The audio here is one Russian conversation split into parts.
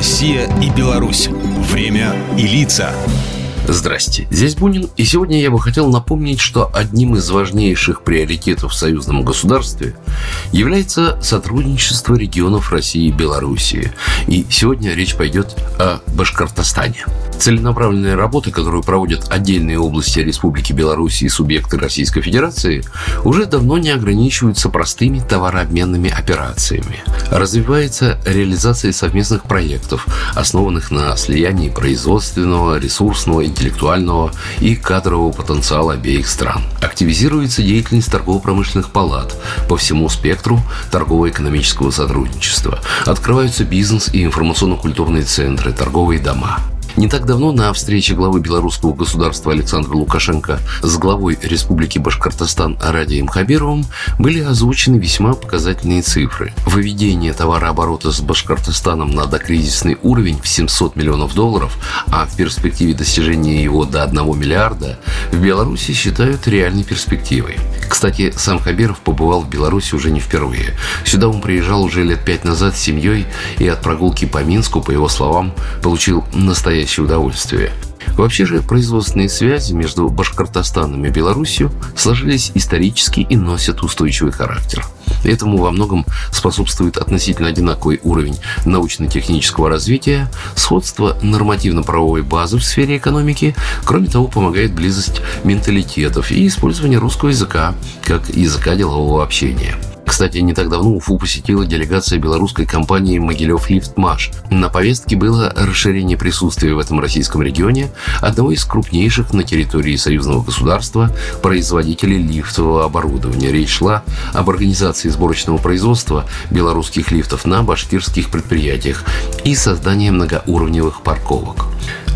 Россия и Беларусь. Время и лица. Здрасте, здесь Бунин, и сегодня я бы хотел напомнить, что одним из важнейших приоритетов в союзном государстве является сотрудничество регионов России и Белоруссии. И сегодня речь пойдет о Башкортостане. Целенаправленная работа, которую проводят отдельные области Республики Беларусь и субъекты Российской Федерации, уже давно не ограничиваются простыми товарообменными операциями. Развивается реализация совместных проектов, основанных на слиянии производственного, ресурсного, интеллектуального и кадрового потенциала обеих стран. Активизируется деятельность торгово-промышленных палат по всему спектру торгово-экономического сотрудничества. Открываются бизнес и информационно-культурные центры, торговые дома. Не так давно на встрече главы белорусского государства Александра Лукашенко с главой Республики Башкортостан Радием Хабировым были озвучены весьма показательные цифры. Выведение товарооборота с Башкортостаном на докризисный уровень в 700 миллионов долларов, а в перспективе достижения его до 1 миллиарда, в Беларуси считают реальной перспективой. Кстати, сам Хабиров побывал в Беларуси уже не впервые. Сюда он приезжал уже лет пять назад с семьей и от прогулки по Минску, по его словам, получил настоящее настоящее удовольствие. Вообще же производственные связи между Башкортостаном и Беларусью сложились исторически и носят устойчивый характер. Этому во многом способствует относительно одинаковый уровень научно-технического развития, сходство нормативно-правовой базы в сфере экономики, кроме того, помогает близость менталитетов и использование русского языка как языка делового общения – кстати, не так давно Уфу посетила делегация белорусской компании «Могилев Лифтмаш». На повестке было расширение присутствия в этом российском регионе одного из крупнейших на территории союзного государства производителей лифтового оборудования. Речь шла об организации сборочного производства белорусских лифтов на башкирских предприятиях и создании многоуровневых парковок.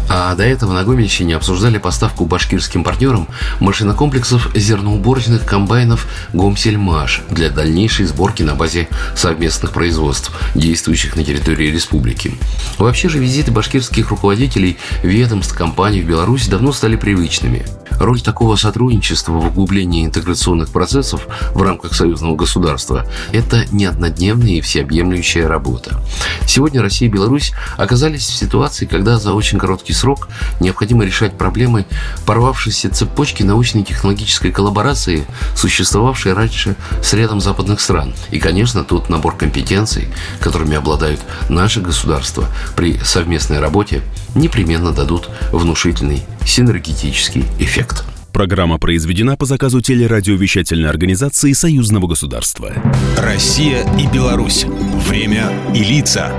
А до этого на Гомельщине обсуждали поставку башкирским партнерам машинокомплексов зерноуборочных комбайнов «Гомсельмаш» для дальнейшей сборки на базе совместных производств, действующих на территории республики. Вообще же визиты башкирских руководителей ведомств компаний в Беларусь давно стали привычными. Роль такого сотрудничества в углублении интеграционных процессов в рамках союзного государства – это не однодневная и всеобъемлющая работа. Сегодня Россия и Беларусь оказались в ситуации, когда за очень короткий срок необходимо решать проблемы порвавшейся цепочки научной и технологической коллаборации, существовавшей раньше с рядом западных стран. И, конечно, тут набор компетенций, которыми обладают наши государства при совместной работе, непременно дадут внушительный синергетический эффект. Программа произведена по заказу телерадиовещательной организации Союзного государства. Россия и Беларусь. Время и лица.